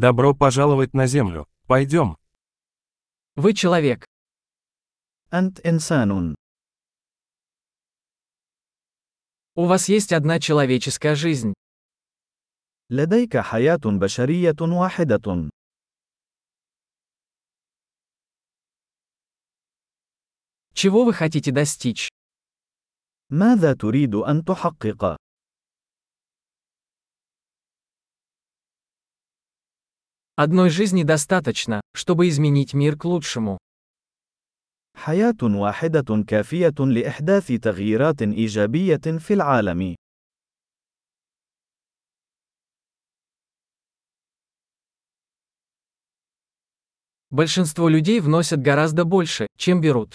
Добро пожаловать на Землю. Пойдем. Вы человек. أنت إنسان. У вас есть одна человеческая жизнь. لديك حياة بشرية واحدة. Чего вы хотите достичь? ماذا تريد أن تحقق؟ Одной жизни достаточно, чтобы изменить мир к лучшему. حياة واحدة كافية لإحداث تغييرات إيجابية في العالم. Большинство людей вносят гораздо больше, чем берут.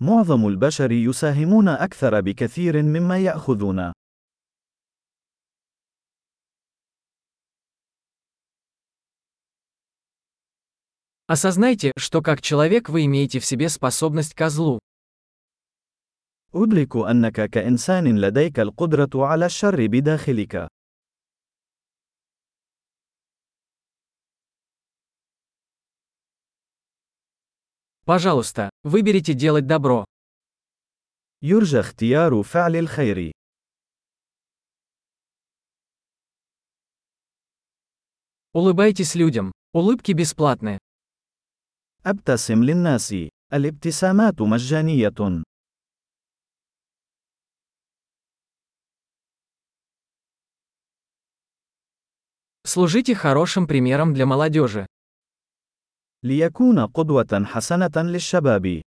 معظم البشر يساهمون أكثر بكثير مما يأخذون. Осознайте, что как человек вы имеете в себе способность ко злу. أدرك أنك كإنسان لديك القدرة على الشر بداخلك. Пожалуйста, выберите делать добро. يرجى اختيار فعل الخير. Улыбайтесь людям. Улыбки бесплатны. أبتسم للناس. الابتسامات مجانية. Служите хорошим примером для молодежи. ليكون قدوة حسنة للشباب.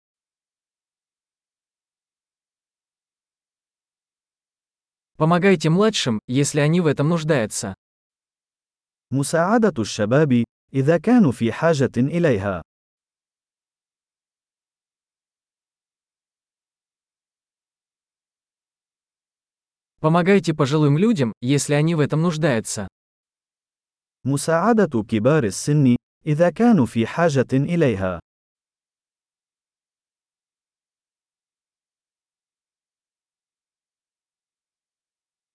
Помогайте младшим, если они в этом нуждаются. مساعدة الشباب إذا كانوا في حاجة إليها. Помогайте пожилым людям, если они в этом нуждаются. مساعدة كبار السن إذا كانوا في حاجة إليها.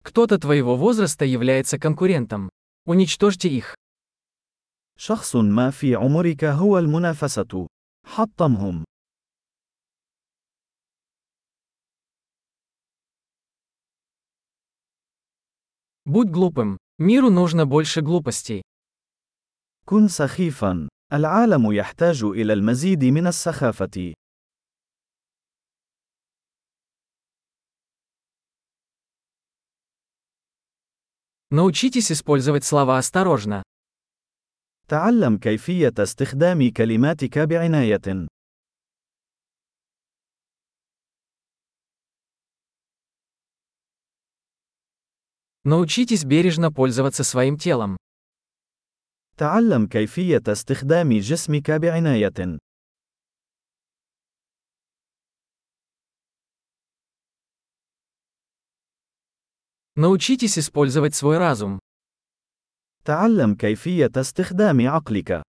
Кто-то твоего возраста является конкурентом. Уничтожьте их. شخص ما في عمرك هو المنافسة. حطمهم. Будь глупым. Миру нужно больше глупостей. كن سخيفا. العالم يحتاج إلى المزيد من السخافة. Научитесь использовать слова осторожно. تعلم كيفية استخدام كلماتك بعناية. Научитесь бережно пользоваться своим телом. تعلم كيفية استخدام جسمك بعناية. Научитесь использовать свой разум. تعلم كيفية استخدام عقلك.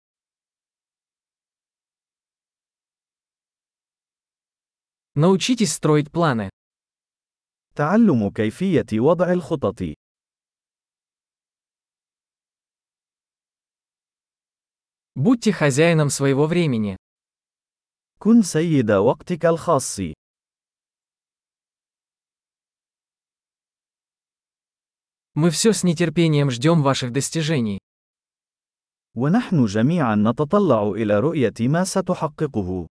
Научитесь строить планы. تعلم كيفية وضع الخطط. Будьте хозяином своего времени. كن سيد وقتك الخاص. Мы все с нетерпением ждем ваших достижений. ونحن جميعا نتطلع إلى رؤية ما ستحققه.